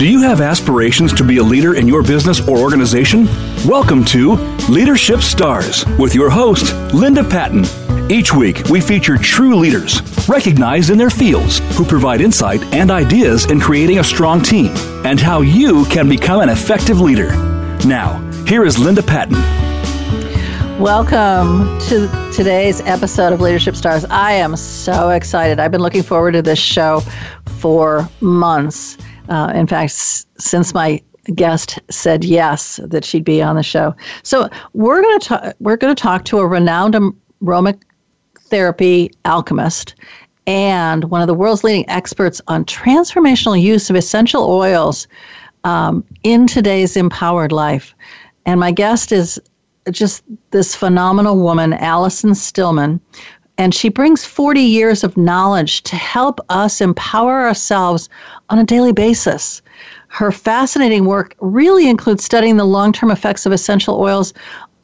Do you have aspirations to be a leader in your business or organization? Welcome to Leadership Stars with your host, Linda Patton. Each week, we feature true leaders, recognized in their fields, who provide insight and ideas in creating a strong team and how you can become an effective leader. Now, here is Linda Patton. Welcome to today's episode of Leadership Stars. I am so excited. I've been looking forward to this show for months. Uh, in fact, since my guest said yes that she'd be on the show. So we're going to talk. We're going to talk to a renowned aromatherapy alchemist and one of the world's leading experts on transformational use of essential oils um, in today's empowered life. And my guest is just this phenomenal woman, Allison Stillman. And she brings 40 years of knowledge to help us empower ourselves on a daily basis. Her fascinating work really includes studying the long term effects of essential oils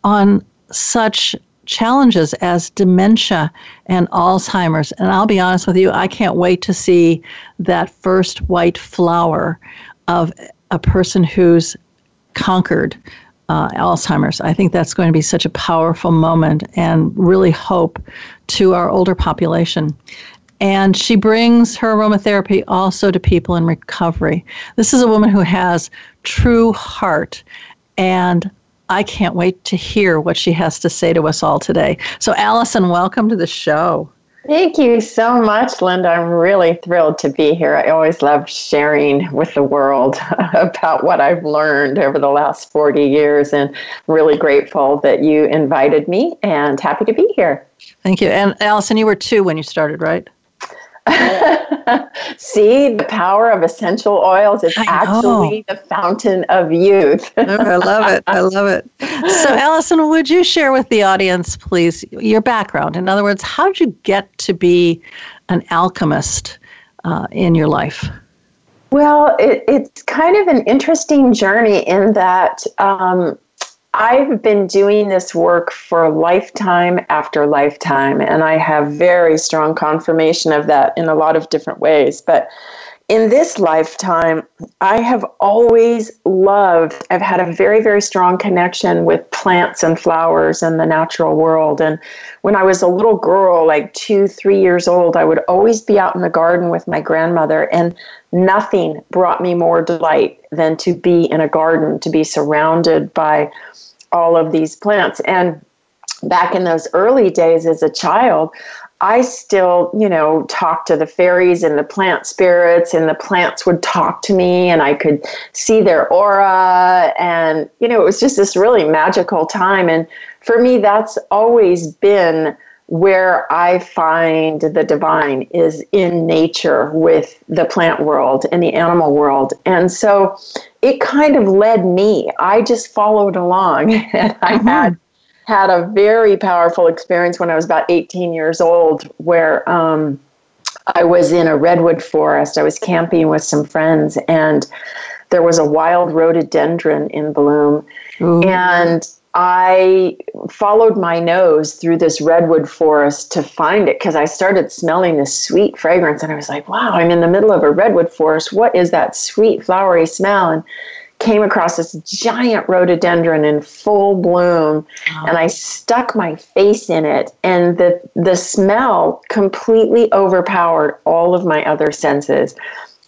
on such challenges as dementia and Alzheimer's. And I'll be honest with you, I can't wait to see that first white flower of a person who's conquered uh, Alzheimer's. I think that's going to be such a powerful moment and really hope to our older population. And she brings her aromatherapy also to people in recovery. This is a woman who has true heart, and I can't wait to hear what she has to say to us all today. So, Allison, welcome to the show. Thank you so much, Linda. I'm really thrilled to be here. I always love sharing with the world about what I've learned over the last 40 years and really grateful that you invited me and happy to be here. Thank you. And Allison, you were two when you started, right? See, the power of essential oils is actually the fountain of youth. oh, I love it. I love it. So, Allison, would you share with the audience, please, your background? In other words, how did you get to be an alchemist uh, in your life? Well, it, it's kind of an interesting journey in that um, I've been doing this work for lifetime after lifetime, and I have very strong confirmation of that in a lot of different ways. But in this lifetime, I have always loved, I've had a very, very strong connection with plants and flowers and the natural world. And when I was a little girl, like two, three years old, I would always be out in the garden with my grandmother, and nothing brought me more delight than to be in a garden, to be surrounded by all of these plants. And back in those early days as a child, I still, you know, talked to the fairies and the plant spirits, and the plants would talk to me, and I could see their aura. And, you know, it was just this really magical time. And for me, that's always been where I find the divine is in nature with the plant world and the animal world. And so it kind of led me. I just followed along and I mm-hmm. had had a very powerful experience when I was about 18 years old where um, I was in a redwood forest. I was camping with some friends and there was a wild rhododendron in bloom. Ooh. And I followed my nose through this redwood forest to find it because I started smelling this sweet fragrance and I was like, wow, I'm in the middle of a redwood forest. What is that sweet flowery smell? And came across this giant rhododendron in full bloom and I stuck my face in it and the the smell completely overpowered all of my other senses.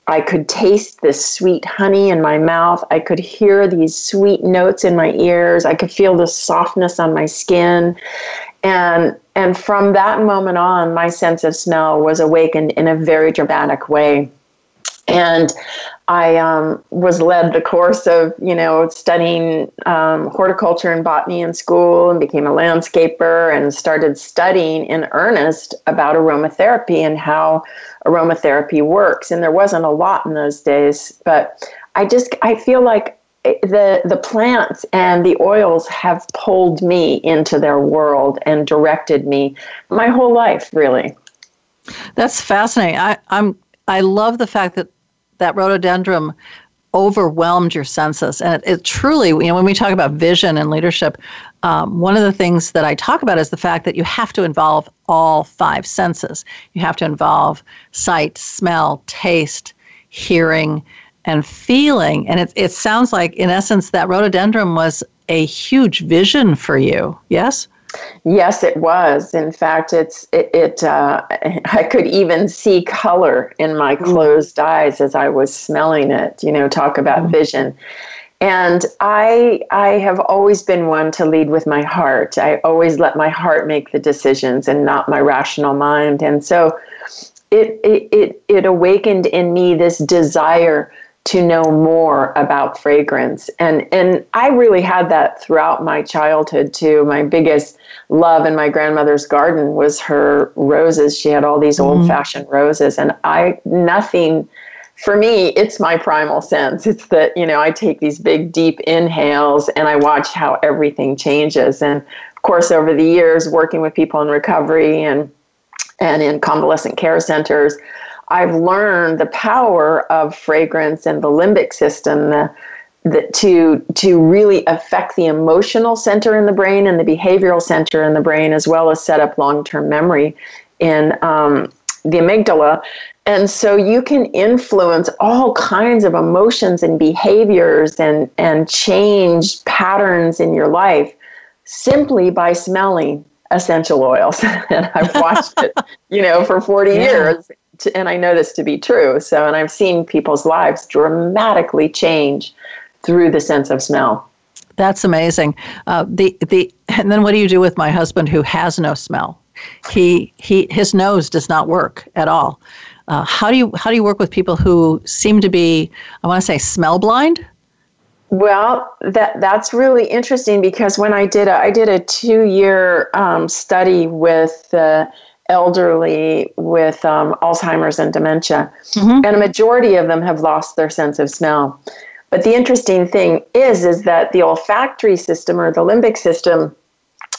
I could taste this sweet honey in my mouth. I could hear these sweet notes in my ears. I could feel the softness on my skin. And and from that moment on, my sense of smell was awakened in a very dramatic way. And I um, was led the course of, you know, studying um, horticulture and botany in school and became a landscaper and started studying in earnest about aromatherapy and how aromatherapy works. And there wasn't a lot in those days, but I just, I feel like the the plants and the oils have pulled me into their world and directed me my whole life really that's fascinating i i'm i love the fact that that rhododendron overwhelmed your senses. And it, it, truly, you know, when we talk about vision and leadership, um, one of the things that I talk about is the fact that you have to involve all five senses. You have to involve sight, smell, taste, hearing, and feeling. And it, it sounds like, in essence, that rhododendron was a huge vision for you. Yes? Yes, it was. In fact, it's it. it uh, I could even see color in my mm. closed eyes as I was smelling it. You know, talk about mm. vision. And I I have always been one to lead with my heart. I always let my heart make the decisions and not my rational mind. And so it it it, it awakened in me this desire to know more about fragrance. And and I really had that throughout my childhood too. My biggest love in my grandmother's garden was her roses. She had all these mm-hmm. old-fashioned roses and I nothing for me it's my primal sense. It's that, you know, I take these big deep inhales and I watch how everything changes and of course over the years working with people in recovery and and in convalescent care centers I've learned the power of fragrance and the limbic system the, the, to to really affect the emotional center in the brain and the behavioral center in the brain, as well as set up long term memory in um, the amygdala. And so you can influence all kinds of emotions and behaviors and, and change patterns in your life simply by smelling essential oils. and I've watched it, you know, for 40 yeah. years to, and I know this to be true. So, and I've seen people's lives dramatically change through the sense of smell. That's amazing. Uh, the the and then what do you do with my husband who has no smell? He he his nose does not work at all. Uh, how do you how do you work with people who seem to be I want to say smell blind? Well, that that's really interesting because when I did a I did a two year um, study with uh, elderly with um, Alzheimer's and dementia, mm-hmm. and a majority of them have lost their sense of smell. But the interesting thing is, is that the olfactory system or the limbic system,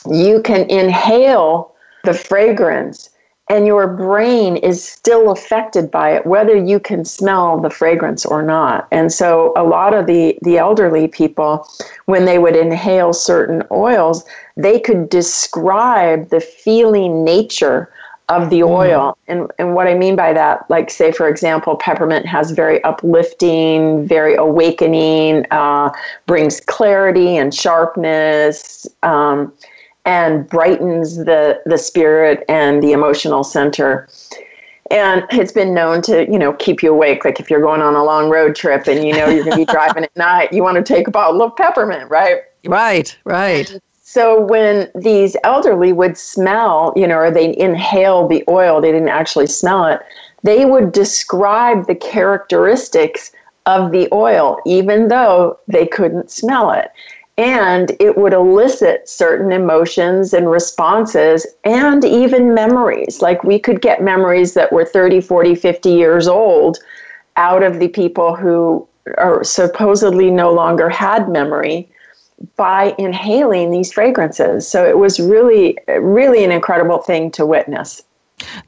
you can inhale the fragrance and your brain is still affected by it whether you can smell the fragrance or not and so a lot of the the elderly people when they would inhale certain oils they could describe the feeling nature of the mm-hmm. oil. And, and what I mean by that, like, say, for example, peppermint has very uplifting, very awakening, uh, brings clarity and sharpness, um, and brightens the, the spirit and the emotional center. And it's been known to, you know, keep you awake. Like if you're going on a long road trip and you know you're going to be driving at night, you want to take a bottle of peppermint, right? Right, right. So when these elderly would smell, you know, or they inhale the oil, they didn't actually smell it, they would describe the characteristics of the oil, even though they couldn't smell it. And it would elicit certain emotions and responses and even memories. Like we could get memories that were 30, 40, 50 years old out of the people who are supposedly no longer had memory by inhaling these fragrances. So it was really, really an incredible thing to witness.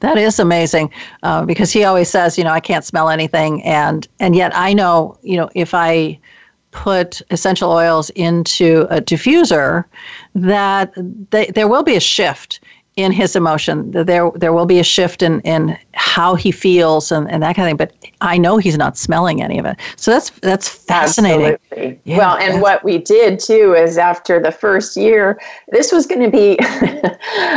That is amazing, uh, because he always says, you know, I can't smell anything, and and yet I know, you know, if I put essential oils into a diffuser, that they, there will be a shift in his emotion. There there will be a shift in, in how he feels and, and that kind of thing. But I know he's not smelling any of it. So that's that's fascinating. Absolutely. Yeah, well, and what we did too is after the first year, this was going to be.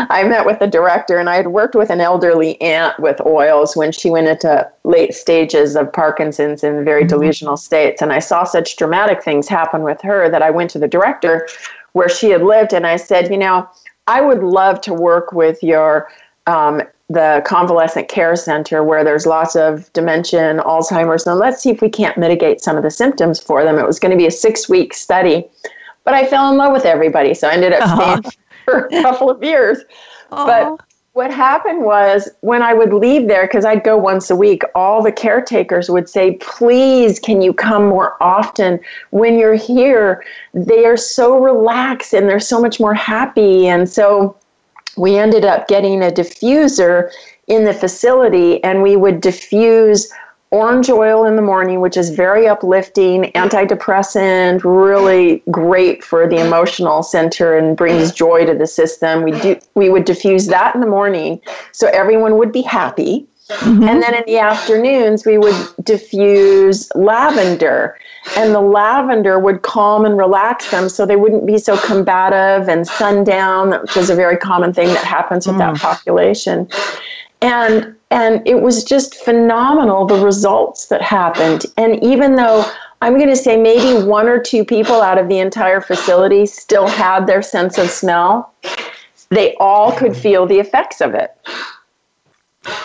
I met with the director, and I had worked with an elderly aunt with oils when she went into late stages of Parkinson's in very mm-hmm. delusional states, and I saw such dramatic things happen with her that I went to the director where she had lived, and I said, you know I would love to work with your um, the convalescent care center where there's lots of dementia and Alzheimer's, and let's see if we can't mitigate some of the symptoms for them. It was going to be a six week study, but I fell in love with everybody, so I ended up staying for a couple of years. But what happened was when I would leave there, because I'd go once a week, all the caretakers would say, Please, can you come more often? When you're here, they are so relaxed and they're so much more happy. And so we ended up getting a diffuser in the facility and we would diffuse orange oil in the morning, which is very uplifting, antidepressant, really great for the emotional center and brings joy to the system. We do we would diffuse that in the morning so everyone would be happy. Mm-hmm. And then in the afternoons, we would diffuse lavender. And the lavender would calm and relax them so they wouldn't be so combative and sundown, which is a very common thing that happens with mm. that population. And and it was just phenomenal the results that happened. And even though I'm going to say maybe one or two people out of the entire facility still had their sense of smell, they all could feel the effects of it.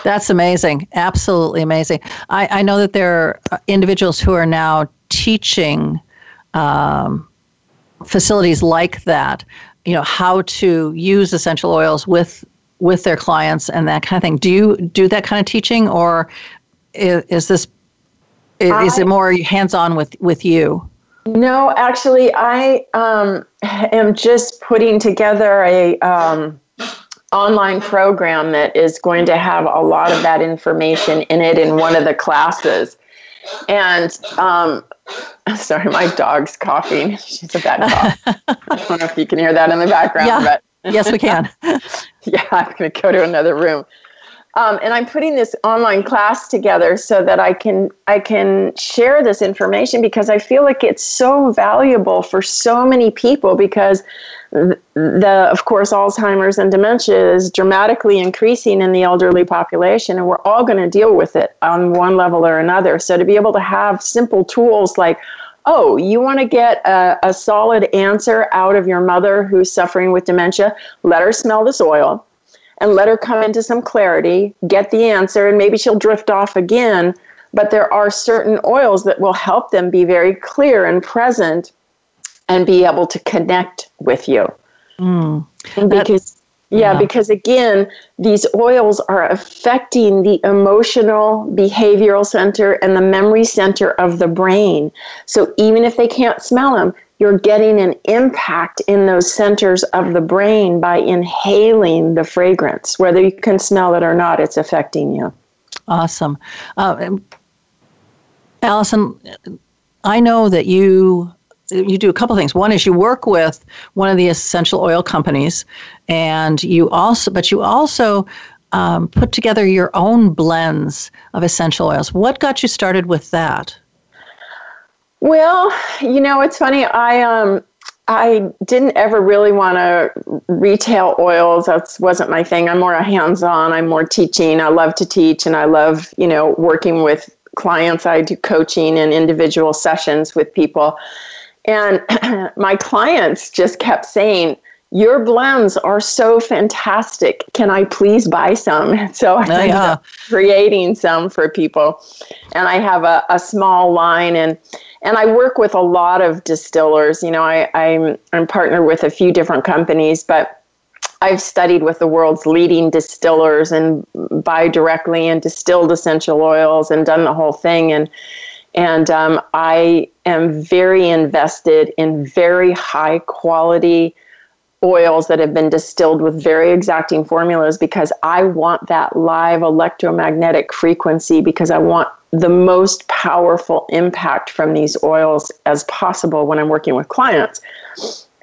That's amazing. Absolutely amazing. I, I know that there are individuals who are now teaching um, facilities like that, you know, how to use essential oils with with their clients and that kind of thing. Do you do that kind of teaching, or is, is this is, I, is it more hands on with with you? No, actually, I um, am just putting together a um, online program that is going to have a lot of that information in it in one of the classes. And um, sorry, my dog's coughing. She's a bad cough. I don't know if you can hear that in the background, yeah. but yes, we can. yeah, I'm going to go to another room. Um, and I'm putting this online class together so that I can I can share this information because I feel like it's so valuable for so many people because the of course Alzheimer's and dementia is dramatically increasing in the elderly population and we're all going to deal with it on one level or another. So to be able to have simple tools like oh, you want to get a, a solid answer out of your mother who's suffering with dementia, let her smell this oil and let her come into some clarity, get the answer, and maybe she'll drift off again. But there are certain oils that will help them be very clear and present and be able to connect with you. Mm. Because yeah, yeah, because again, these oils are affecting the emotional, behavioral center and the memory center of the brain. So even if they can't smell them, you're getting an impact in those centers of the brain by inhaling the fragrance. Whether you can smell it or not, it's affecting you. Awesome. Uh, Allison, I know that you you do a couple things. One is you work with one of the essential oil companies, and you also, but you also um, put together your own blends of essential oils. What got you started with that? Well, you know, it's funny. I um I didn't ever really want to retail oils. That wasn't my thing. I'm more hands-on. I'm more teaching. I love to teach, and I love you know working with clients. I do coaching and individual sessions with people, and my clients just kept saying, your blends are so fantastic. Can I please buy some? So I ended yeah. up creating some for people. And I have a, a small line and and I work with a lot of distillers. You know, I, I'm I'm partnered with a few different companies, but I've studied with the world's leading distillers and buy directly and distilled essential oils and done the whole thing. And and um, I am very invested in very high quality oils that have been distilled with very exacting formulas because I want that live electromagnetic frequency because I want the most powerful impact from these oils as possible when I'm working with clients.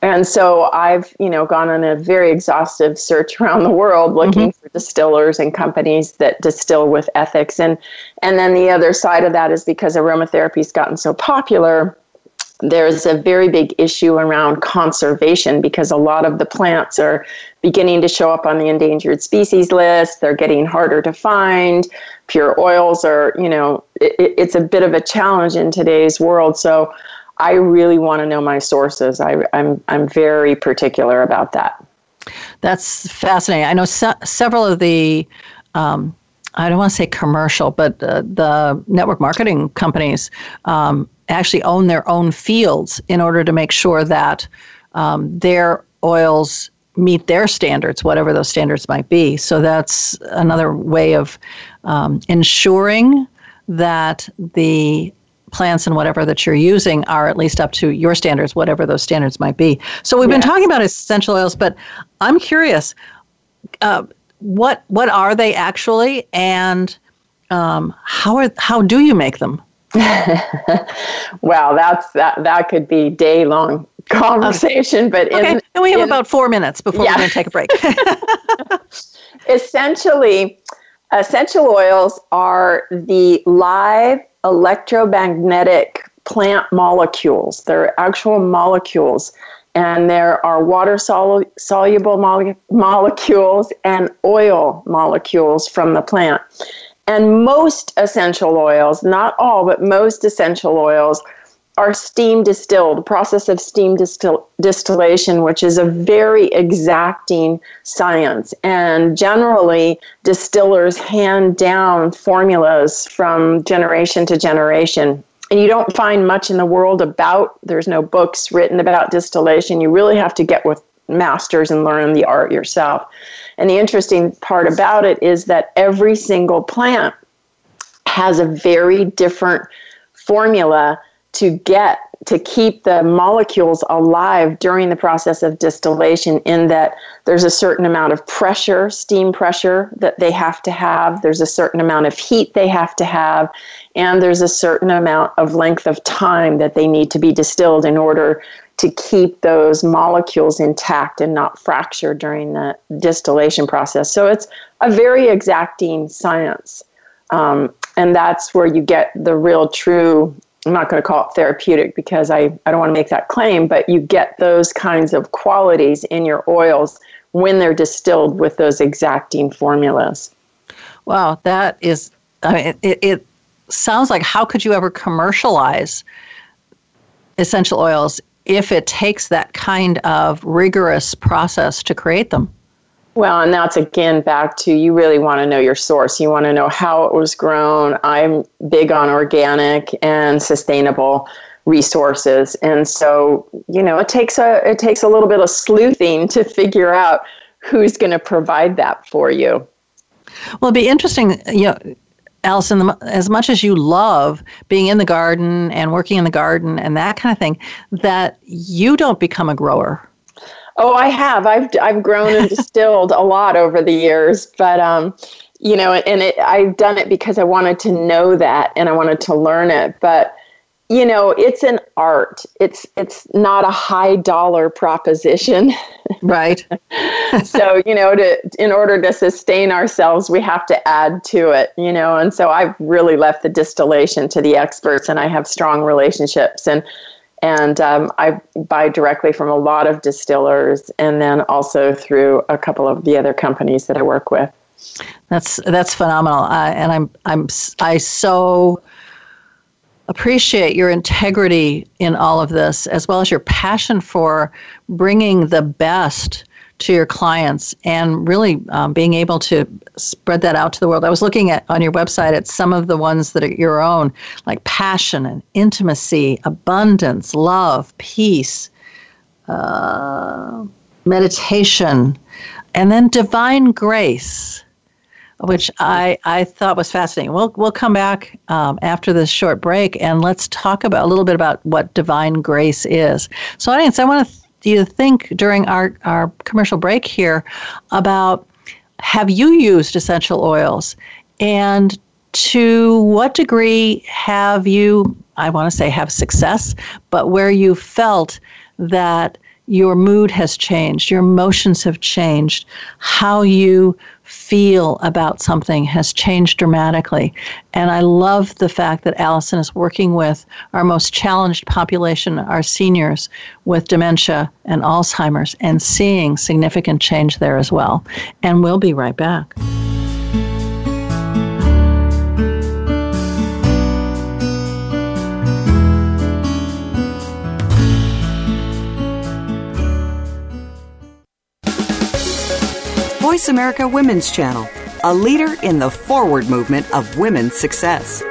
And so I've, you know, gone on a very exhaustive search around the world looking mm-hmm. for distillers and companies that distill with ethics. And and then the other side of that is because aromatherapy's gotten so popular, there's a very big issue around conservation because a lot of the plants are beginning to show up on the endangered species list. They're getting harder to find. Pure oils are, you know, it, it's a bit of a challenge in today's world. So I really want to know my sources. I, I'm, I'm very particular about that. That's fascinating. I know se- several of the um, I don't want to say commercial, but uh, the network marketing companies um, actually own their own fields in order to make sure that um, their oils meet their standards, whatever those standards might be. So that's another way of um, ensuring that the plants and whatever that you're using are at least up to your standards, whatever those standards might be. So we've been talking about essential oils, but I'm curious, uh, what what are they actually, and um, how are how do you make them? well, that's that that could be day long conversation, but okay. In, and we have in, about four minutes before yeah. we're going to take a break. Essentially, Essential oils are the live electromagnetic plant molecules. They're actual molecules. And there are water soluble molecules and oil molecules from the plant. And most essential oils, not all, but most essential oils, are steam distilled, process of steam distil- distillation, which is a very exacting science. And generally, distillers hand down formulas from generation to generation. And you don't find much in the world about, there's no books written about distillation. You really have to get with masters and learn the art yourself. And the interesting part about it is that every single plant has a very different formula to get to keep the molecules alive during the process of distillation in that there's a certain amount of pressure steam pressure that they have to have there's a certain amount of heat they have to have and there's a certain amount of length of time that they need to be distilled in order to keep those molecules intact and not fracture during the distillation process. So it's a very exacting science. Um, and that's where you get the real true I'm not going to call it therapeutic because I, I don't want to make that claim, but you get those kinds of qualities in your oils when they're distilled with those exacting formulas. Wow, that is, I mean, it, it sounds like how could you ever commercialize essential oils if it takes that kind of rigorous process to create them? Well, and that's again back to you really want to know your source. You want to know how it was grown. I'm big on organic and sustainable resources. And so, you know, it takes a it takes a little bit of sleuthing to figure out who's going to provide that for you. Well, it'd be interesting, you know, Allison, as much as you love being in the garden and working in the garden and that kind of thing, that you don't become a grower Oh, I have. I've I've grown and distilled a lot over the years, but um, you know, and it, I've done it because I wanted to know that and I wanted to learn it. But you know, it's an art. It's it's not a high dollar proposition. Right. so, you know, to in order to sustain ourselves, we have to add to it, you know. And so I've really left the distillation to the experts and I have strong relationships and and um, I buy directly from a lot of distillers, and then also through a couple of the other companies that I work with. That's that's phenomenal, uh, and I'm I'm I so appreciate your integrity in all of this, as well as your passion for bringing the best to your clients and really um, being able to spread that out to the world. I was looking at on your website at some of the ones that are your own, like passion and intimacy, abundance, love, peace, uh, meditation, and then divine grace. Which I, I thought was fascinating. We'll we'll come back um, after this short break and let's talk about a little bit about what divine grace is. So, audience, I want to you think during our, our commercial break here about have you used essential oils? And to what degree have you i want to say have success but where you felt that your mood has changed, your emotions have changed, how you feel about something has changed dramatically. And I love the fact that Allison is working with our most challenged population, our seniors, with dementia and Alzheimer's, and seeing significant change there as well. And we'll be right back. Voice America Women's Channel, a leader in the forward movement of women's success.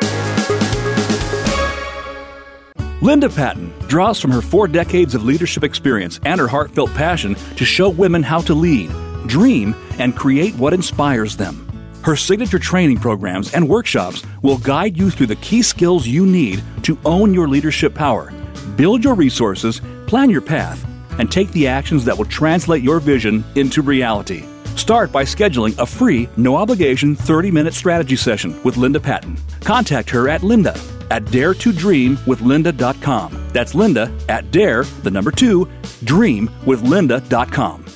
Linda Patton draws from her four decades of leadership experience and her heartfelt passion to show women how to lead, dream, and create what inspires them. Her signature training programs and workshops will guide you through the key skills you need to own your leadership power, build your resources, plan your path, and take the actions that will translate your vision into reality. Start by scheduling a free, no obligation 30 minute strategy session with Linda Patton. Contact her at linda at dare to dream with daretodreamwithlinda.com. That's linda at dare, the number two, dream with dreamwithlinda.com.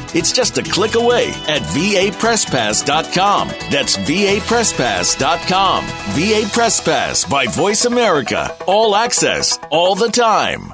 It's just a click away at vapresspass.com. That's vapresspass.com. VA Press Pass by Voice America. All access, all the time.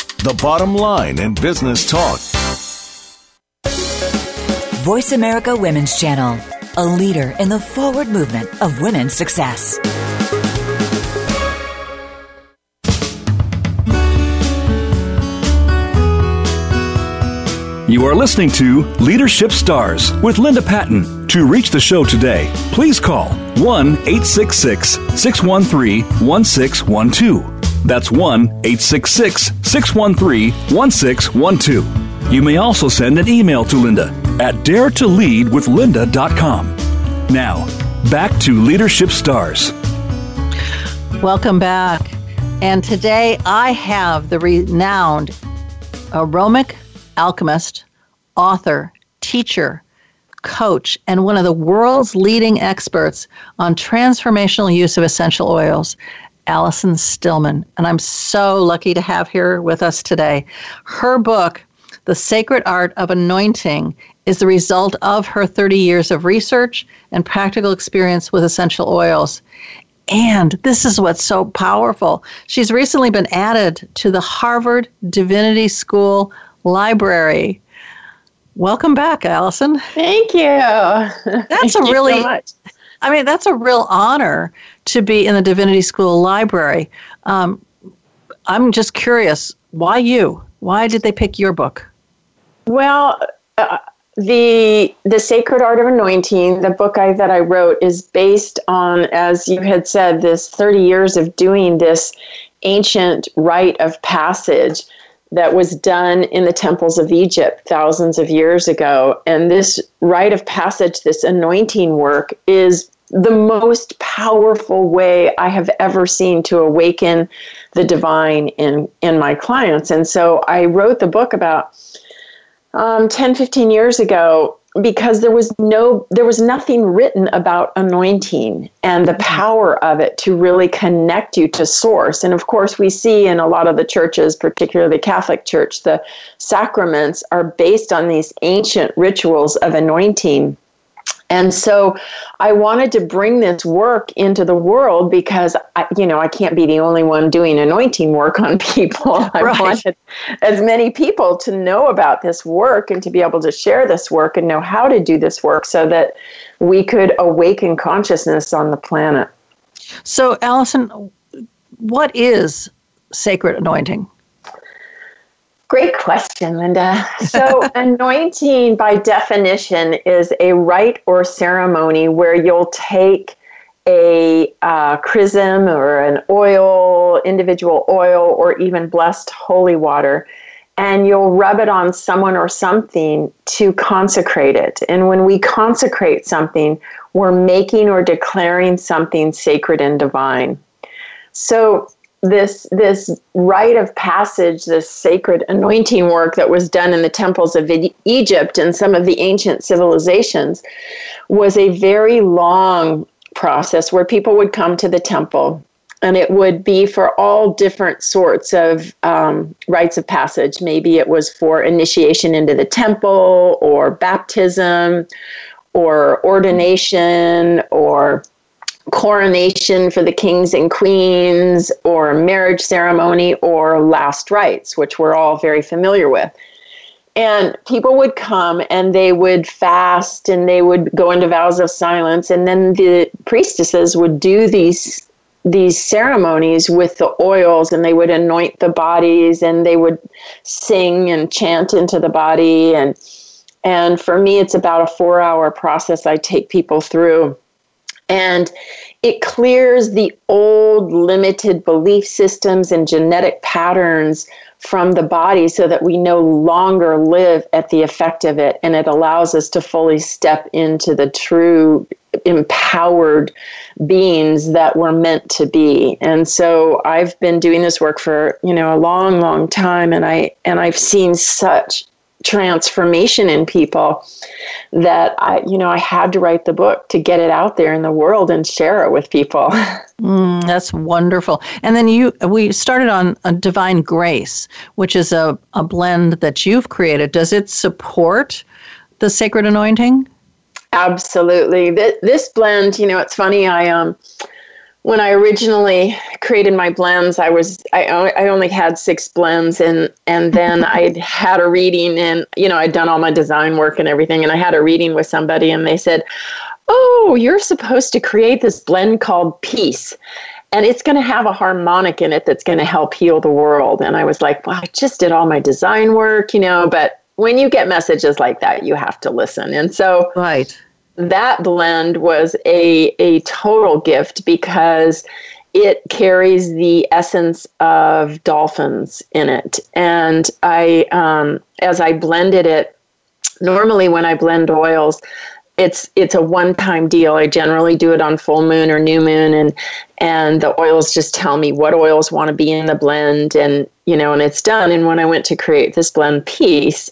the bottom line in business talk. Voice America Women's Channel, a leader in the forward movement of women's success. You are listening to Leadership Stars with Linda Patton. To reach the show today, please call 1 866 613 1612 that's 1 866 613 1612. You may also send an email to Linda at daretoleadwithlinda.com. Now, back to Leadership Stars. Welcome back. And today I have the renowned aromatic alchemist, author, teacher, coach, and one of the world's leading experts on transformational use of essential oils, Allison Stillman, and I'm so lucky to have here with us today. Her book, The Sacred Art of Anointing, is the result of her 30 years of research and practical experience with essential oils. And this is what's so powerful. She's recently been added to the Harvard Divinity School Library. Welcome back, Allison. Thank you. That's Thank a really so I mean, that's a real honor to be in the Divinity School library. Um, I'm just curious, why you? Why did they pick your book? Well, uh, the the Sacred Art of Anointing, the book I, that I wrote, is based on, as you had said, this 30 years of doing this ancient rite of passage that was done in the temples of Egypt thousands of years ago. And this rite of passage, this anointing work, is the most powerful way I have ever seen to awaken the divine in, in my clients. And so I wrote the book about um, 10, 15 years ago because there was no there was nothing written about anointing and the power of it to really connect you to source. And of course we see in a lot of the churches particularly the catholic church the sacraments are based on these ancient rituals of anointing and so I wanted to bring this work into the world because, I, you know, I can't be the only one doing anointing work on people. I right. wanted as many people to know about this work and to be able to share this work and know how to do this work so that we could awaken consciousness on the planet. So, Allison, what is sacred anointing? Great question, Linda. So, anointing by definition is a rite or ceremony where you'll take a uh, chrism or an oil, individual oil, or even blessed holy water, and you'll rub it on someone or something to consecrate it. And when we consecrate something, we're making or declaring something sacred and divine. So, this this rite of passage, this sacred anointing work that was done in the temples of Egypt and some of the ancient civilizations, was a very long process where people would come to the temple. And it would be for all different sorts of um, rites of passage. Maybe it was for initiation into the temple, or baptism, or ordination, or coronation for the kings and queens, or marriage ceremony, or last rites, which we're all very familiar with. And people would come and they would fast and they would go into vows of silence. And then the priestesses would do these these ceremonies with the oils and they would anoint the bodies and they would sing and chant into the body and and for me it's about a 4 hour process I take people through and it clears the old limited belief systems and genetic patterns from the body so that we no longer live at the effect of it. And it allows us to fully step into the true empowered beings that we're meant to be. And so i've been doing this work for you know a long long time. And i and i've seen such transformation in people that I, you know, I had to write the book to get it out there in the world and share it with people. Mm, that's wonderful. And then you, we started on a Divine Grace, which is a, a blend that you've created. Does it support the sacred anointing? Absolutely. This, this blend, you know, it's funny. I um, when I originally created my blends, I was I, I only had six blends, and and then I had a reading, and you know I'd done all my design work and everything, and I had a reading with somebody, and they said, "Oh, you're supposed to create this blend called Peace." And it's going to have a harmonic in it that's going to help heal the world. And I was like, well, I just did all my design work, you know, but when you get messages like that, you have to listen. And so, right that blend was a, a total gift because it carries the essence of dolphins in it. And I, um, as I blended it, normally when I blend oils, it's it's a one-time deal. I generally do it on full moon or new moon, and and the oils just tell me what oils want to be in the blend, and you know, and it's done. And when I went to create this blend Peace,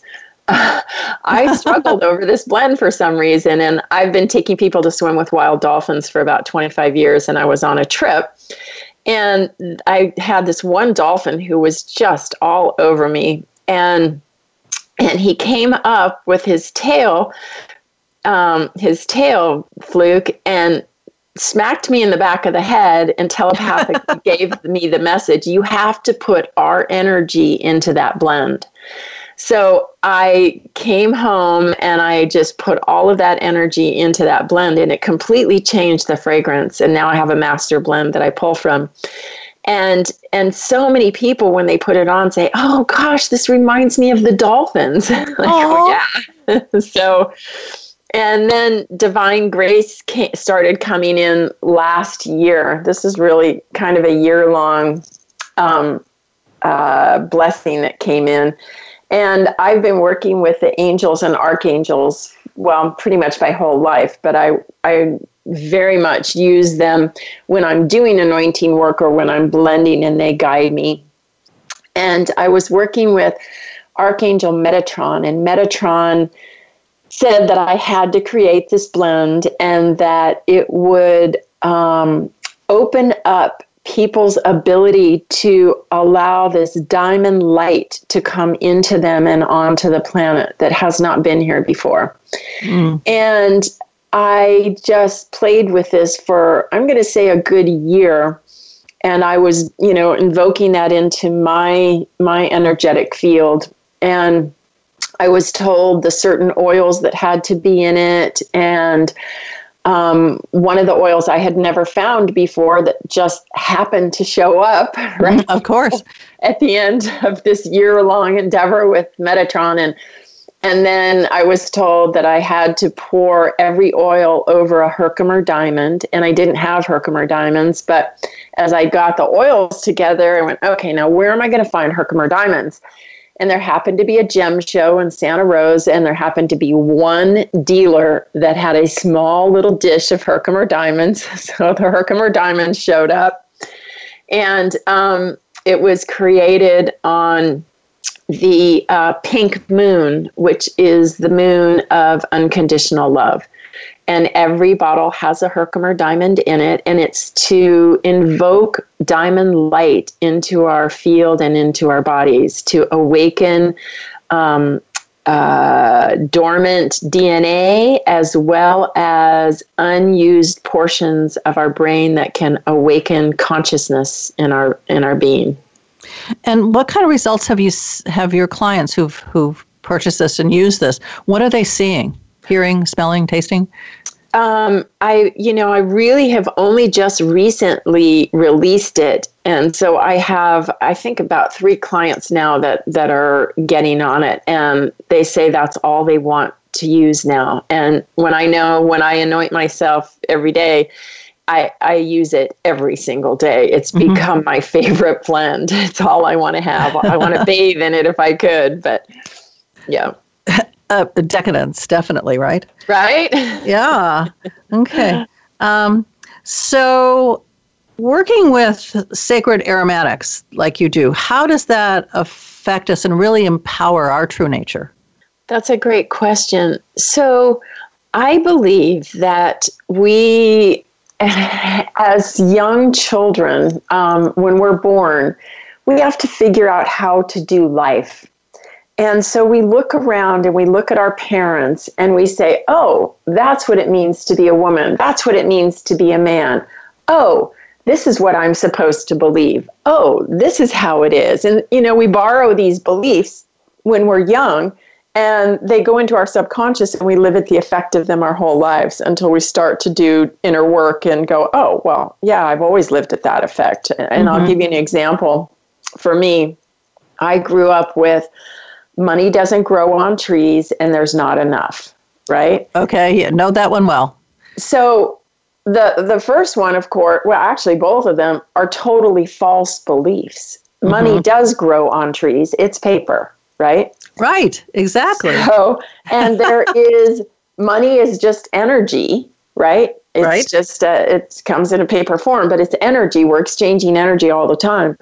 I struggled over this blend for some reason. And I've been taking people to swim with wild dolphins for about 25 years. And I was on a trip. And I had this one dolphin who was just all over me. And and he came up with his tail, um, his tail fluke, and smacked me in the back of the head and telepathically gave me the message you have to put our energy into that blend. So I came home and I just put all of that energy into that blend and it completely changed the fragrance. And now I have a master blend that I pull from. And and so many people when they put it on say, "Oh gosh, this reminds me of the dolphins." like, oh yeah. so and then divine grace came, started coming in last year. This is really kind of a year long um, uh, blessing that came in and I've been working with the angels and archangels, well, pretty much my whole life, but I, I very much use them when I'm doing anointing work or when I'm blending and they guide me. And I was working with Archangel Metatron, and Metatron said that I had to create this blend and that it would um, open up people's ability to allow this diamond light to come into them and onto the planet that has not been here before. Mm. And I just played with this for, I'm going to say, a good year. And I was, you know, invoking that into my my energetic field. And I was told the certain oils that had to be in it and um, one of the oils I had never found before that just happened to show up, right? Of course. At the end of this year long endeavor with Metatron. And, and then I was told that I had to pour every oil over a Herkimer diamond. And I didn't have Herkimer diamonds. But as I got the oils together, I went, okay, now where am I going to find Herkimer diamonds? And there happened to be a gem show in Santa Rosa, and there happened to be one dealer that had a small little dish of Herkimer diamonds. So the Herkimer diamonds showed up, and um, it was created on the uh, pink moon, which is the moon of unconditional love and every bottle has a Herkimer diamond in it, and it's to invoke diamond light into our field and into our bodies to awaken um, uh, dormant DNA as well as unused portions of our brain that can awaken consciousness in our in our being. And what kind of results have you have your clients who've who've purchased this and used this? What are they seeing? Hearing, smelling, tasting? Um, I, you know, I really have only just recently released it, and so I have, I think, about three clients now that that are getting on it, and they say that's all they want to use now. And when I know when I anoint myself every day, I, I use it every single day. It's mm-hmm. become my favorite blend. It's all I want to have. I want to bathe in it if I could, but yeah. Uh, decadence, definitely, right? Right? yeah. Okay. Um, so, working with sacred aromatics like you do, how does that affect us and really empower our true nature? That's a great question. So, I believe that we, as young children, um, when we're born, we have to figure out how to do life and so we look around and we look at our parents and we say, oh, that's what it means to be a woman. That's what it means to be a man. Oh, this is what I'm supposed to believe. Oh, this is how it is. And, you know, we borrow these beliefs when we're young and they go into our subconscious and we live at the effect of them our whole lives until we start to do inner work and go, oh, well, yeah, I've always lived at that effect. And mm-hmm. I'll give you an example. For me, I grew up with money doesn't grow on trees and there's not enough, right? Okay, yeah, know that one well. So the the first one, of course, well, actually both of them are totally false beliefs. Mm-hmm. Money does grow on trees. It's paper, right? Right, exactly. So, and there is money is just energy, right? It's right. just uh, it comes in a paper form, but it's energy. We're exchanging energy all the time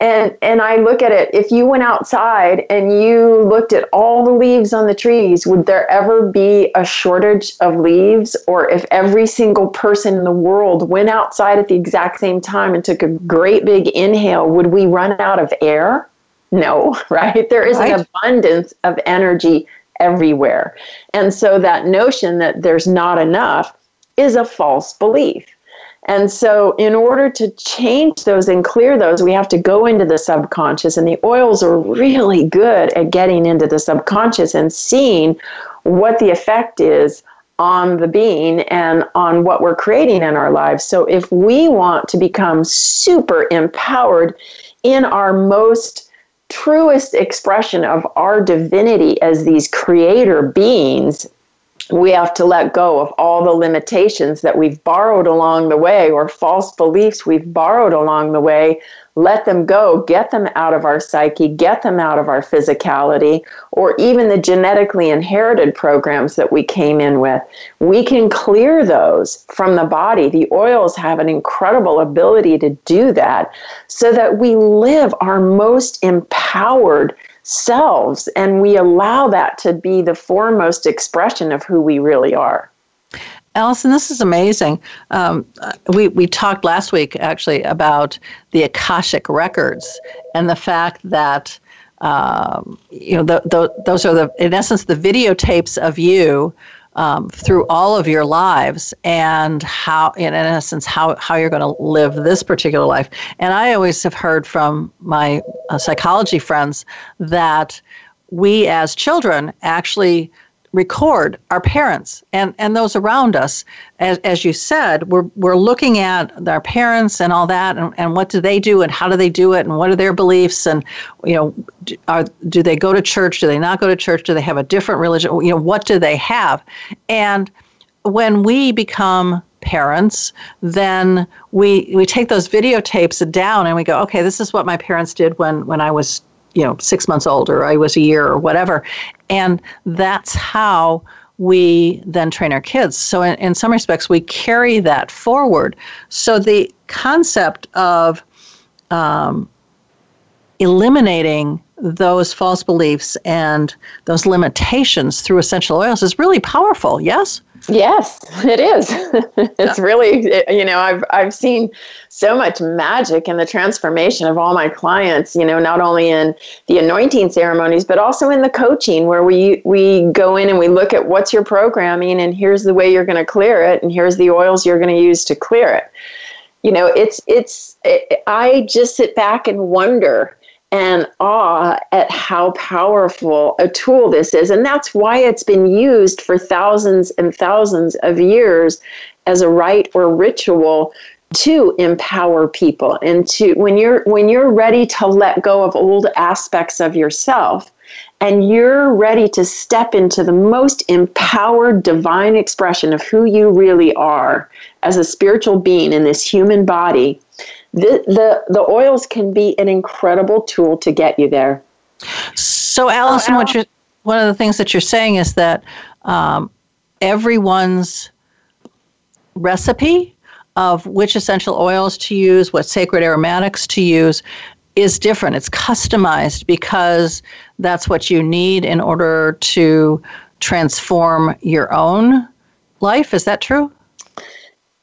and and I look at it if you went outside and you looked at all the leaves on the trees would there ever be a shortage of leaves? Or if every single person in the world went outside at the exact same time and took a great big inhale would we run out of air? No right? There is right. an abundance of energy everywhere. And so that notion that there's not enough is a false belief and so, in order to change those and clear those, we have to go into the subconscious. And the oils are really good at getting into the subconscious and seeing what the effect is on the being and on what we're creating in our lives. So, if we want to become super empowered in our most truest expression of our divinity as these creator beings, we have to let go of all the limitations that we've borrowed along the way or false beliefs we've borrowed along the way. Let them go, get them out of our psyche, get them out of our physicality, or even the genetically inherited programs that we came in with. We can clear those from the body. The oils have an incredible ability to do that so that we live our most empowered selves and we allow that to be the foremost expression of who we really are. Allison, this is amazing. Um, we, we talked last week actually about the Akashic records and the fact that um, you know the, the, those are the in essence the videotapes of you um, through all of your lives and how, in essence, how, how you're going to live this particular life. And I always have heard from my uh, psychology friends that we as children actually record our parents and, and those around us. As, as you said, we're, we're looking at our parents and all that, and, and what do they do, and how do they do it, and what are their beliefs, and you know, are, do they go to church? Do they not go to church? Do they have a different religion? You know, what do they have? And when we become parents, then we we take those videotapes down and we go, okay, this is what my parents did when when I was you know six months old or I was a year or whatever, and that's how we then train our kids. So in, in some respects, we carry that forward. So the concept of um, eliminating those false beliefs and those limitations through essential oils is really powerful. Yes. Yes, it is. it's really, you know, I've I've seen so much magic in the transformation of all my clients. You know, not only in the anointing ceremonies, but also in the coaching, where we we go in and we look at what's your programming, and here's the way you're going to clear it, and here's the oils you're going to use to clear it. You know, it's it's. It, I just sit back and wonder and awe at how powerful a tool this is. And that's why it's been used for thousands and thousands of years as a rite or ritual to empower people and to when you're when you're ready to let go of old aspects of yourself and you're ready to step into the most empowered divine expression of who you really are as a spiritual being in this human body the the, the oils can be an incredible tool to get you there so allison oh, what you're one of the things that you're saying is that um, everyone's recipe of which essential oils to use, what sacred aromatics to use, is different. It's customized because that's what you need in order to transform your own life. Is that true?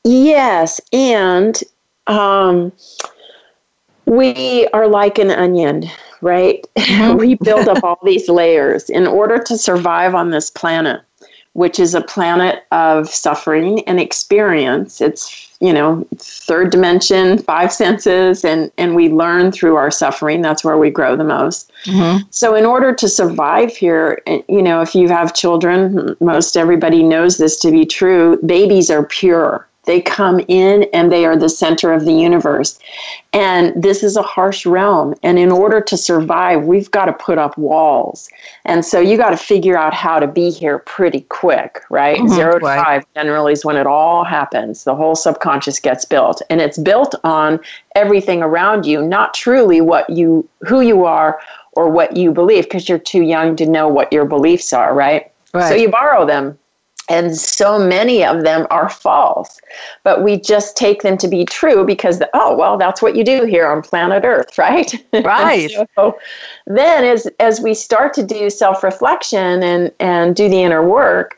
Yes. And um, we are like an onion, right? Mm-hmm. we build up all these layers in order to survive on this planet which is a planet of suffering and experience. It's, you know, third dimension, five senses, and, and we learn through our suffering. That's where we grow the most. Mm-hmm. So, in order to survive here, you know, if you have children, most everybody knows this to be true, babies are pure. They come in and they are the center of the universe. And this is a harsh realm. And in order to survive, we've got to put up walls. And so you got to figure out how to be here pretty quick, right? Mm-hmm, Zero to right. five generally is when it all happens. The whole subconscious gets built. And it's built on everything around you, not truly what you who you are or what you believe, because you're too young to know what your beliefs are, right? Right. So you borrow them and so many of them are false but we just take them to be true because oh well that's what you do here on planet earth right? Right. so then as as we start to do self-reflection and and do the inner work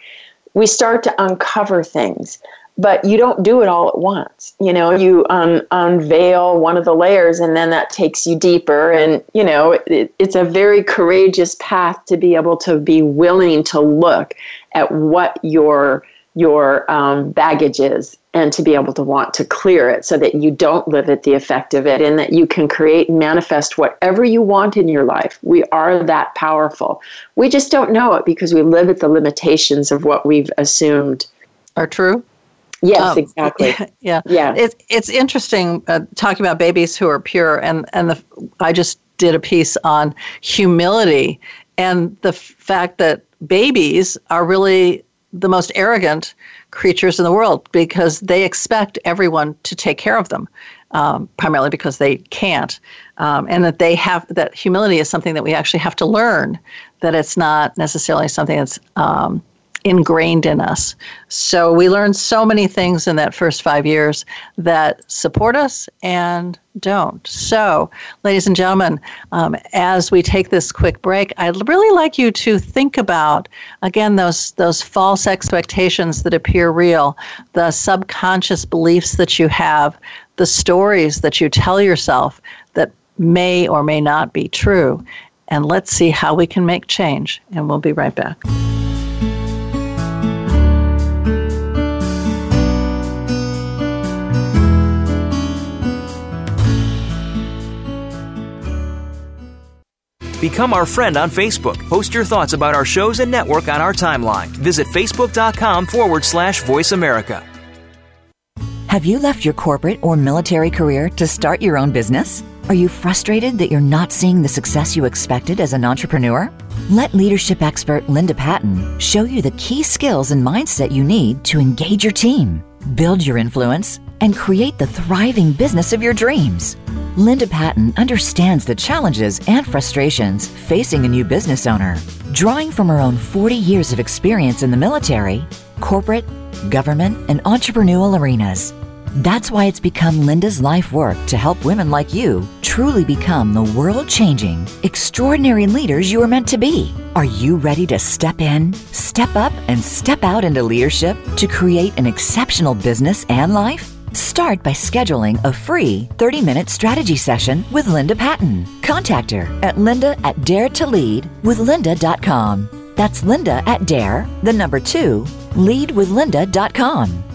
we start to uncover things but you don't do it all at once. You know you un- unveil one of the layers and then that takes you deeper. And you know it, it's a very courageous path to be able to be willing to look at what your your um, baggage is and to be able to want to clear it so that you don't live at the effect of it and that you can create and manifest whatever you want in your life. We are that powerful. We just don't know it because we live at the limitations of what we've assumed are true. Yes, um, exactly. Yeah, yeah. It's it's interesting uh, talking about babies who are pure, and and the I just did a piece on humility and the fact that babies are really the most arrogant creatures in the world because they expect everyone to take care of them, um, primarily because they can't, um, and that they have that humility is something that we actually have to learn. That it's not necessarily something that's um, ingrained in us. So we learn so many things in that first five years that support us and don't. So, ladies and gentlemen, um, as we take this quick break, I'd really like you to think about again those those false expectations that appear real, the subconscious beliefs that you have, the stories that you tell yourself that may or may not be true. And let's see how we can make change. And we'll be right back. Become our friend on Facebook. Post your thoughts about our shows and network on our timeline. Visit facebook.com forward slash voice America. Have you left your corporate or military career to start your own business? Are you frustrated that you're not seeing the success you expected as an entrepreneur? Let leadership expert Linda Patton show you the key skills and mindset you need to engage your team, build your influence, and create the thriving business of your dreams. Linda Patton understands the challenges and frustrations facing a new business owner. Drawing from her own 40 years of experience in the military, corporate, government, and entrepreneurial arenas. That's why it's become Linda's life work to help women like you truly become the world changing, extraordinary leaders you are meant to be. Are you ready to step in, step up, and step out into leadership to create an exceptional business and life? Start by scheduling a free 30 minute strategy session with Linda Patton. Contact her at linda at daretoleadwithlinda.com. That's linda at dare, the number two, leadwithlinda.com.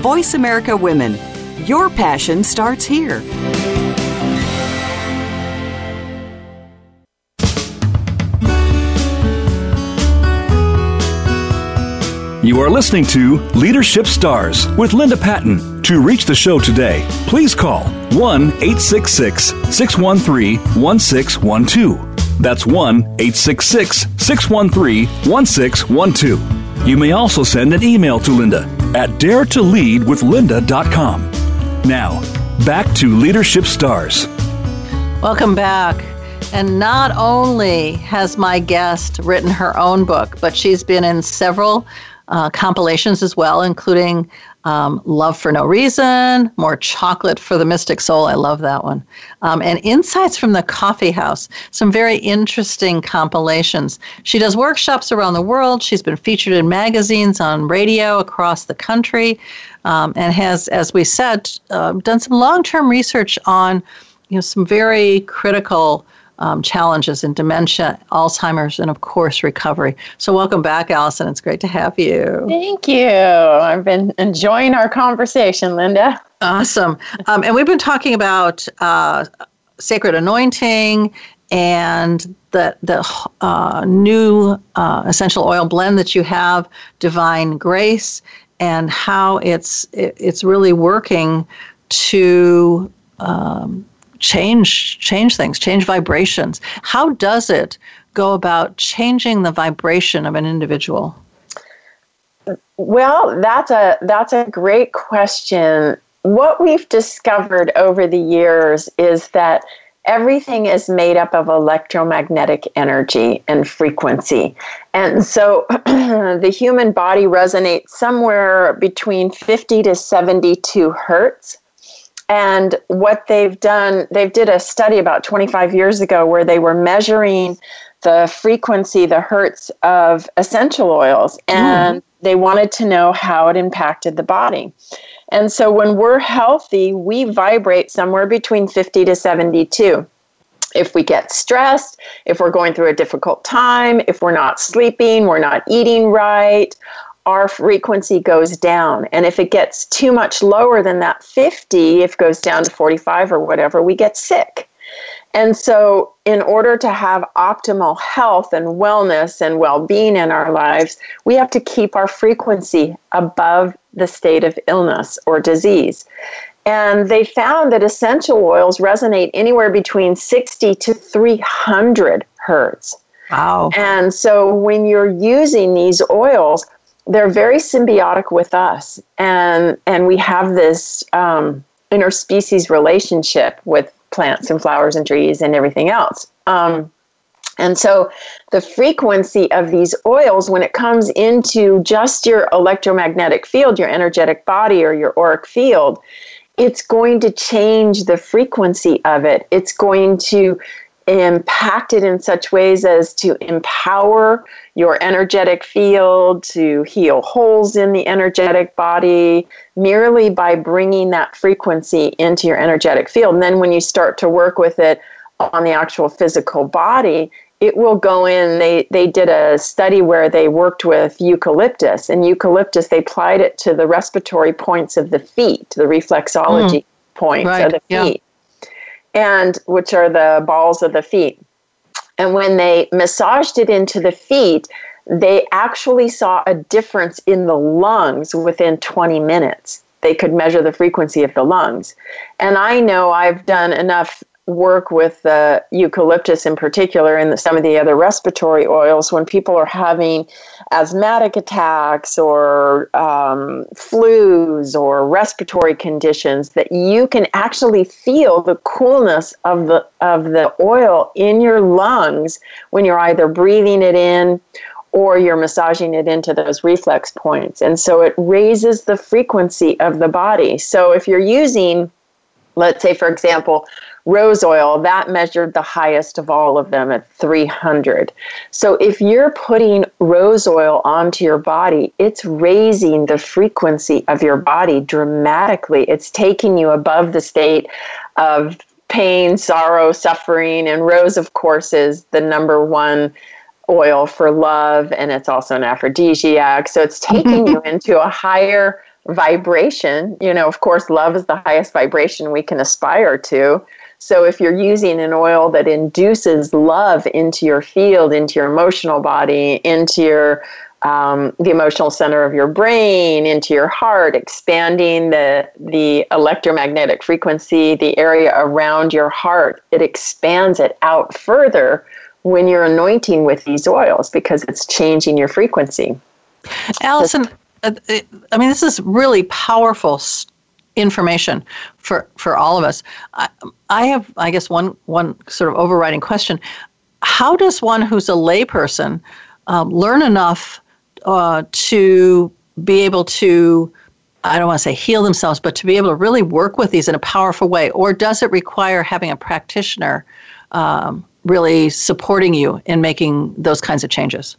Voice America Women. Your passion starts here. You are listening to Leadership Stars with Linda Patton. To reach the show today, please call 1 866 613 1612. That's 1 866 613 1612. You may also send an email to Linda at daretoleadwithlinda.com. Now, back to Leadership Stars. Welcome back. And not only has my guest written her own book, but she's been in several uh, compilations as well, including um, Love for No Reason, More Chocolate for the Mystic Soul. I love that one. Um, and Insights from the Coffee House. Some very interesting compilations. She does workshops around the world. She's been featured in magazines, on radio across the country, um, and has, as we said, uh, done some long term research on you know, some very critical um, challenges in dementia, Alzheimer's, and of course, recovery. So, welcome back, Allison. It's great to have you. Thank you. I've been enjoying our conversation, Linda. Awesome. Um, and we've been talking about uh, sacred anointing and the the uh, new uh, essential oil blend that you have, Divine Grace, and how it's it, it's really working to um, change change things, change vibrations. How does it go about changing the vibration of an individual? Well, that's a that's a great question. What we've discovered over the years is that everything is made up of electromagnetic energy and frequency. And so the human body resonates somewhere between 50 to 72 hertz and what they've done they did a study about 25 years ago where they were measuring the frequency the hertz of essential oils and mm. they wanted to know how it impacted the body and so when we're healthy we vibrate somewhere between 50 to 72 if we get stressed, if we're going through a difficult time, if we're not sleeping, we're not eating right, our frequency goes down. And if it gets too much lower than that 50, if it goes down to 45 or whatever, we get sick. And so, in order to have optimal health and wellness and well being in our lives, we have to keep our frequency above the state of illness or disease. And they found that essential oils resonate anywhere between 60 to 300 hertz. Wow. And so, when you're using these oils, they're very symbiotic with us, and and we have this um, interspecies relationship with plants and flowers and trees and everything else. Um, and so the frequency of these oils, when it comes into just your electromagnetic field, your energetic body, or your auric field, it's going to change the frequency of it. It's going to impact it in such ways as to empower your energetic field, to heal holes in the energetic body, merely by bringing that frequency into your energetic field. And then when you start to work with it on the actual physical body, it will go in. They, they did a study where they worked with eucalyptus, and eucalyptus, they applied it to the respiratory points of the feet, the reflexology mm. points right. of the feet, yeah. and which are the balls of the feet. And when they massaged it into the feet, they actually saw a difference in the lungs within 20 minutes. They could measure the frequency of the lungs. And I know I've done enough work with the eucalyptus in particular and some of the other respiratory oils when people are having asthmatic attacks or um, flus or respiratory conditions that you can actually feel the coolness of the of the oil in your lungs when you're either breathing it in or you're massaging it into those reflex points. And so it raises the frequency of the body. So if you're using let's say for example rose oil, that measured the highest of all of them at 300. So if you're putting rose oil onto your body, it's raising the frequency of your body dramatically. It's taking you above the state of pain, sorrow, suffering. And rose, of course, is the number one oil for love, and it's also an aphrodisiac. So it's taking you into a higher vibration. You know, of course, love is the highest vibration we can aspire to. So if you're using an oil that induces love into your field, into your emotional body, into your um, the emotional center of your brain, into your heart, expanding the the electromagnetic frequency, the area around your heart, it expands it out further when you're anointing with these oils because it's changing your frequency. Allison, uh, I mean, this is really powerful information for for all of us. I, I have, I guess, one one sort of overriding question: How does one who's a layperson um, learn enough uh, to be able to I don't want to say heal themselves, but to be able to really work with these in a powerful way? Or does it require having a practitioner um, really supporting you in making those kinds of changes?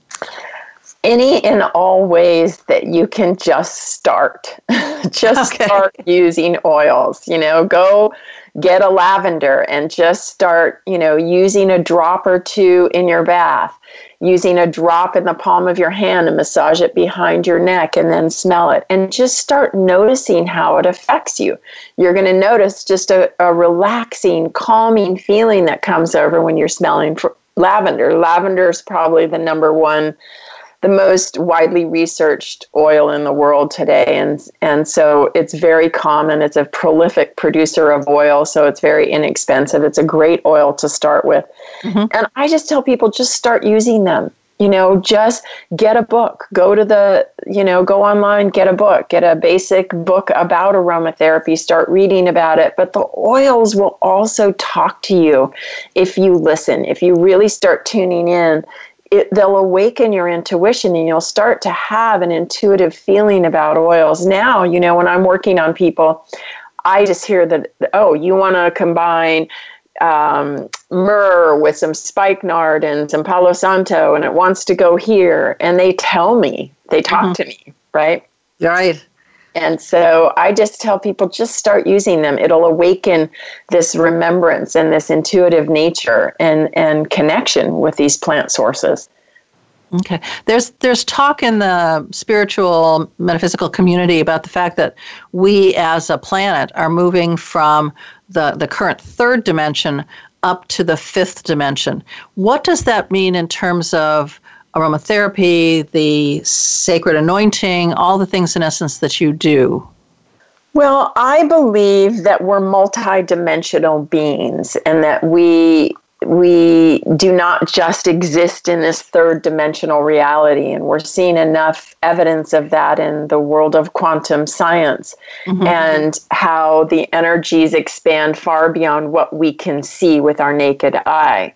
Any and all ways that you can just start. just okay. start using oils. You know, go get a lavender and just start, you know, using a drop or two in your bath, using a drop in the palm of your hand and massage it behind your neck and then smell it. And just start noticing how it affects you. You're going to notice just a, a relaxing, calming feeling that comes over when you're smelling lavender. Lavender is probably the number one the most widely researched oil in the world today. And and so it's very common. It's a prolific producer of oil so it's very inexpensive. It's a great oil to start with. Mm-hmm. and i just tell people just start using them. You know just get a book. Go to the you know go online get a book. Get a basic book about aromatherapy. Start reading about it. But the oils will also talk to you if you listen if you really start tuning in it, they'll awaken your intuition and you'll start to have an intuitive feeling about oils. Now, you know, when I'm working on people, I just hear that, oh, you want to combine um, myrrh with some spikenard and some palo santo, and it wants to go here. And they tell me, they talk mm-hmm. to me, right? Right. And so I just tell people just start using them. It'll awaken this remembrance and this intuitive nature and, and connection with these plant sources. Okay. There's there's talk in the spiritual metaphysical community about the fact that we as a planet are moving from the, the current third dimension up to the fifth dimension. What does that mean in terms of aromatherapy, the sacred anointing, all the things in essence that you do? Well, I believe that we're multidimensional beings and that we we do not just exist in this third dimensional reality and we're seeing enough evidence of that in the world of quantum science mm-hmm. and how the energies expand far beyond what we can see with our naked eye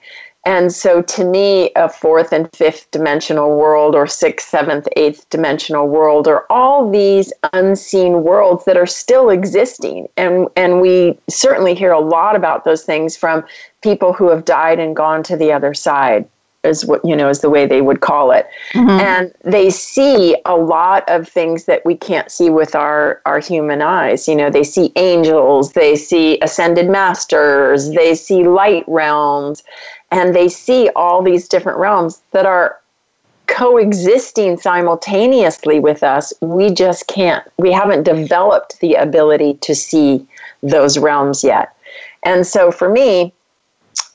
And so, to me, a fourth and fifth dimensional world, or sixth, seventh, eighth dimensional world, are all these unseen worlds that are still existing. And, and we certainly hear a lot about those things from people who have died and gone to the other side is what you know is the way they would call it mm-hmm. and they see a lot of things that we can't see with our our human eyes you know they see angels they see ascended masters they see light realms and they see all these different realms that are coexisting simultaneously with us we just can't we haven't developed the ability to see those realms yet. And so for me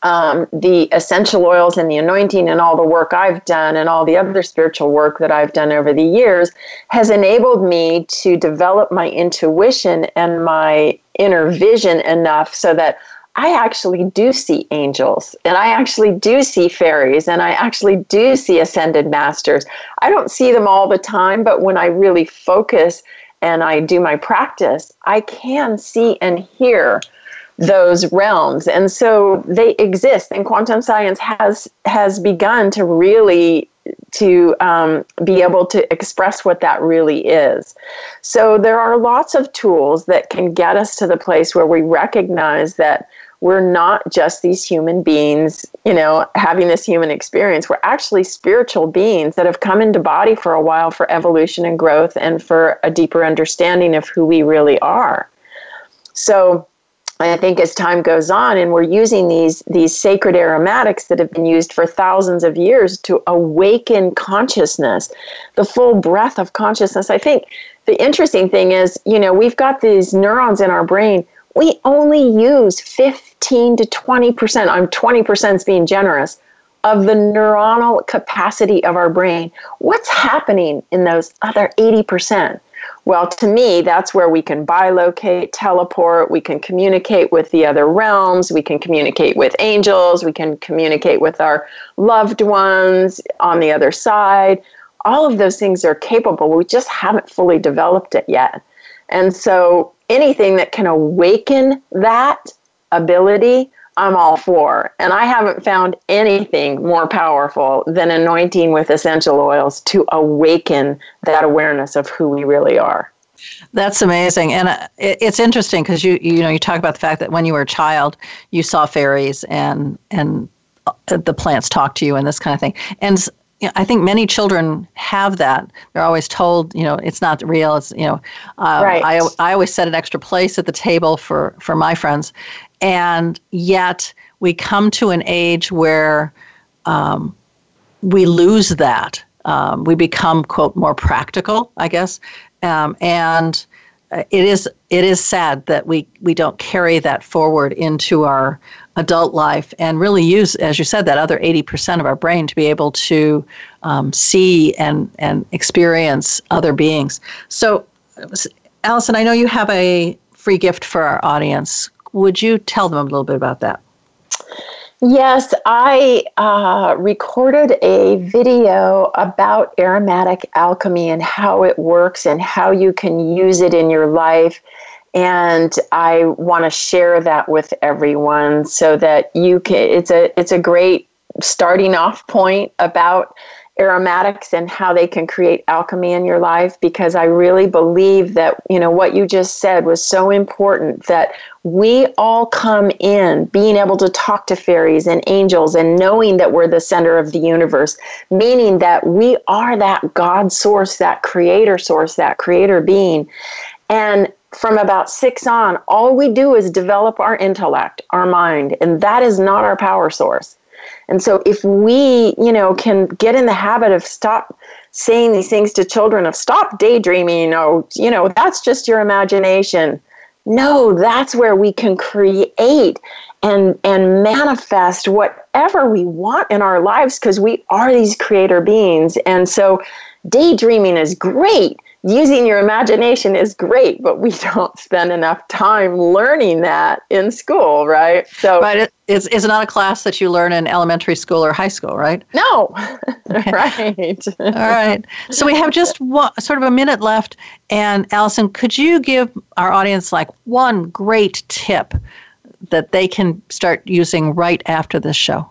um, the essential oils and the anointing and all the work I've done and all the other spiritual work that I've done over the years has enabled me to develop my intuition and my inner vision enough so that I actually do see angels and I actually do see fairies and I actually do see ascended masters. I don't see them all the time, but when I really focus and I do my practice, I can see and hear those realms and so they exist and quantum science has has begun to really to um, be able to express what that really is so there are lots of tools that can get us to the place where we recognize that we're not just these human beings, you know, having this human experience. We're actually spiritual beings that have come into body for a while for evolution and growth and for a deeper understanding of who we really are. So, I think as time goes on and we're using these these sacred aromatics that have been used for thousands of years to awaken consciousness, the full breath of consciousness. I think the interesting thing is, you know, we've got these neurons in our brain. We only use 15 to 20%, I'm 20% is being generous, of the neuronal capacity of our brain. What's happening in those other 80%? Well, to me, that's where we can bilocate, teleport, we can communicate with the other realms, we can communicate with angels, we can communicate with our loved ones on the other side. All of those things are capable. We just haven't fully developed it yet. And so anything that can awaken that ability I'm all for. And I haven't found anything more powerful than anointing with essential oils to awaken that awareness of who we really are. That's amazing, and uh, it's interesting because you you know you talk about the fact that when you were a child you saw fairies and and uh, the plants talk to you and this kind of thing, and you know, I think many children have that. They're always told, you know, it's not real. It's you know, uh, right. I I always set an extra place at the table for for my friends, and yet we come to an age where um, we lose that. Um, we become quote more practical, I guess, um, and uh, it is it is sad that we we don't carry that forward into our adult life and really use, as you said, that other eighty percent of our brain to be able to um, see and and experience other beings. So, Allison, I know you have a free gift for our audience. Would you tell them a little bit about that? Yes, I uh, recorded a video about aromatic alchemy and how it works and how you can use it in your life. And I want to share that with everyone so that you can. It's a it's a great starting off point about aromatics and how they can create alchemy in your life because I really believe that, you know, what you just said was so important that we all come in being able to talk to fairies and angels and knowing that we're the center of the universe, meaning that we are that God source, that creator source, that creator being. And from about six on, all we do is develop our intellect, our mind, and that is not our power source. And so if we, you know, can get in the habit of stop saying these things to children of stop daydreaming, oh, you know, that's just your imagination. No, that's where we can create and and manifest whatever we want in our lives because we are these creator beings. And so daydreaming is great using your imagination is great, but we don't spend enough time learning that in school, right? So, right, it's, it's not a class that you learn in elementary school or high school, right? No, right. All right. So we have just one, sort of a minute left, and Allison, could you give our audience like one great tip that they can start using right after this show?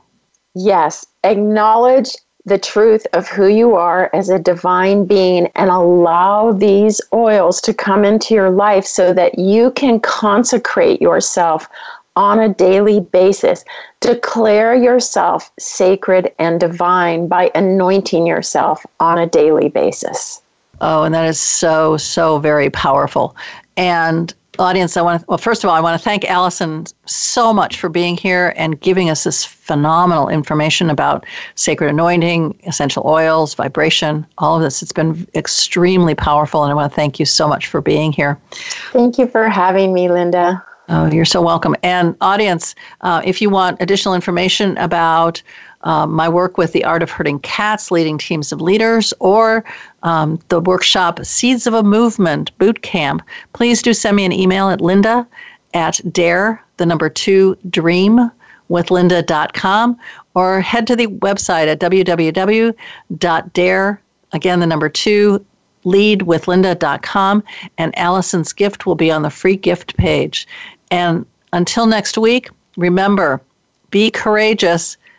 Yes, acknowledge the truth of who you are as a divine being and allow these oils to come into your life so that you can consecrate yourself on a daily basis. Declare yourself sacred and divine by anointing yourself on a daily basis. Oh, and that is so, so very powerful. And audience, I want to, well, first of all, I want to thank Allison so much for being here and giving us this phenomenal information about sacred anointing, essential oils, vibration, all of this. It's been extremely powerful, and I want to thank you so much for being here. Thank you for having me, Linda. Oh, you're so welcome. And audience, uh, if you want additional information about um, my work with the Art of Herding Cats, leading teams of leaders, or um, the workshop Seeds of a Movement boot camp, please do send me an email at linda at dare, the number two, dream with linda.com or head to the website at www.dare, again, the number two, lead with leadwithlinda.com, and Allison's gift will be on the free gift page. And until next week, remember, be courageous